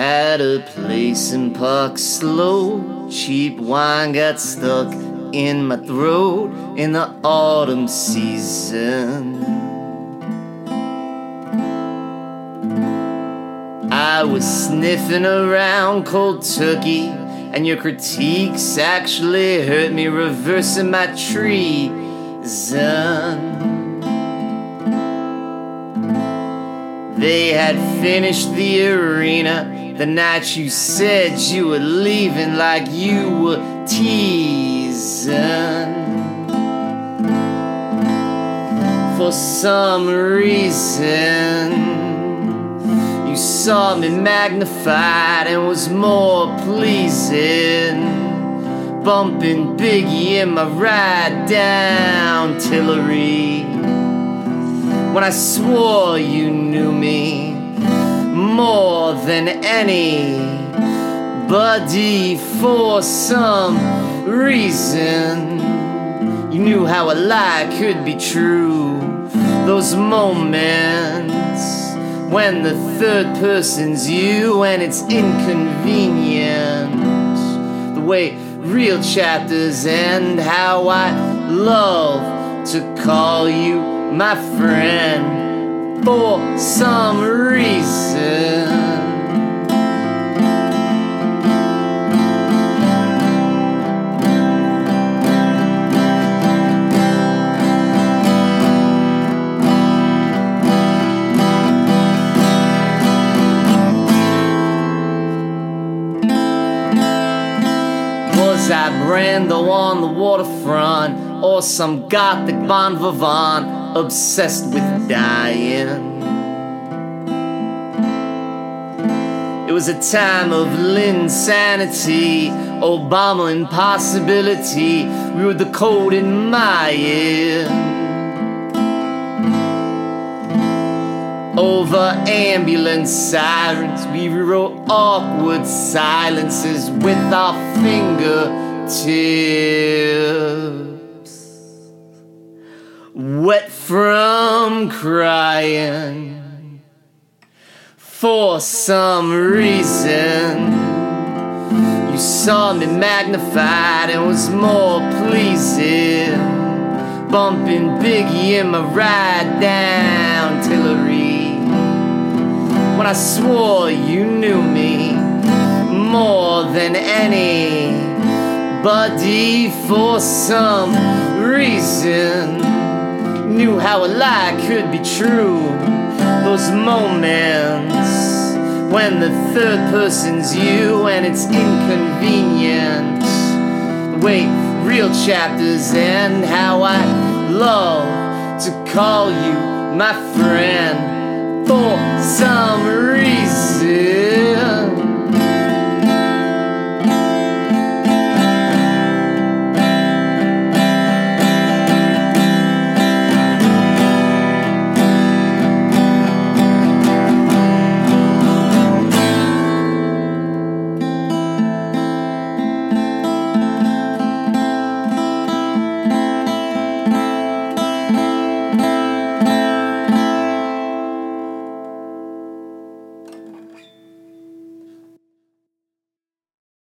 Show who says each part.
Speaker 1: at a place in Park Slope. Cheap wine got stuck in my throat in the autumn season. I was sniffing around cold turkey, and your critiques actually hurt me reversing my treason. They had finished the arena the night you said you were leaving, like you were teasing. For some reason, you saw me magnified and was more pleasing. Bumping Biggie in my ride down Tillary when I swore you knew me more than anybody for some reason. You knew how a lie could be true. Those moments when the third person's you and it's inconvenient. The way real chapters end, how I love to call you my friend, for some reason. Brando on the waterfront or some gothic Bon Vivant? obsessed with dying. It was a time of insanity, Obama impossibility. We were the code in my Mayan. Over ambulance sirens, we rewrote awkward silences with our fingertips wet from crying. For some reason, you saw me magnified and was more pleasing. Bumping Biggie in my ride down Tillary. When I swore you knew me more than anybody for some reason knew how a lie could be true. Those moments when the third person's you and it's inconvenient. Way real chapters and how I love to call you my friend for some reason.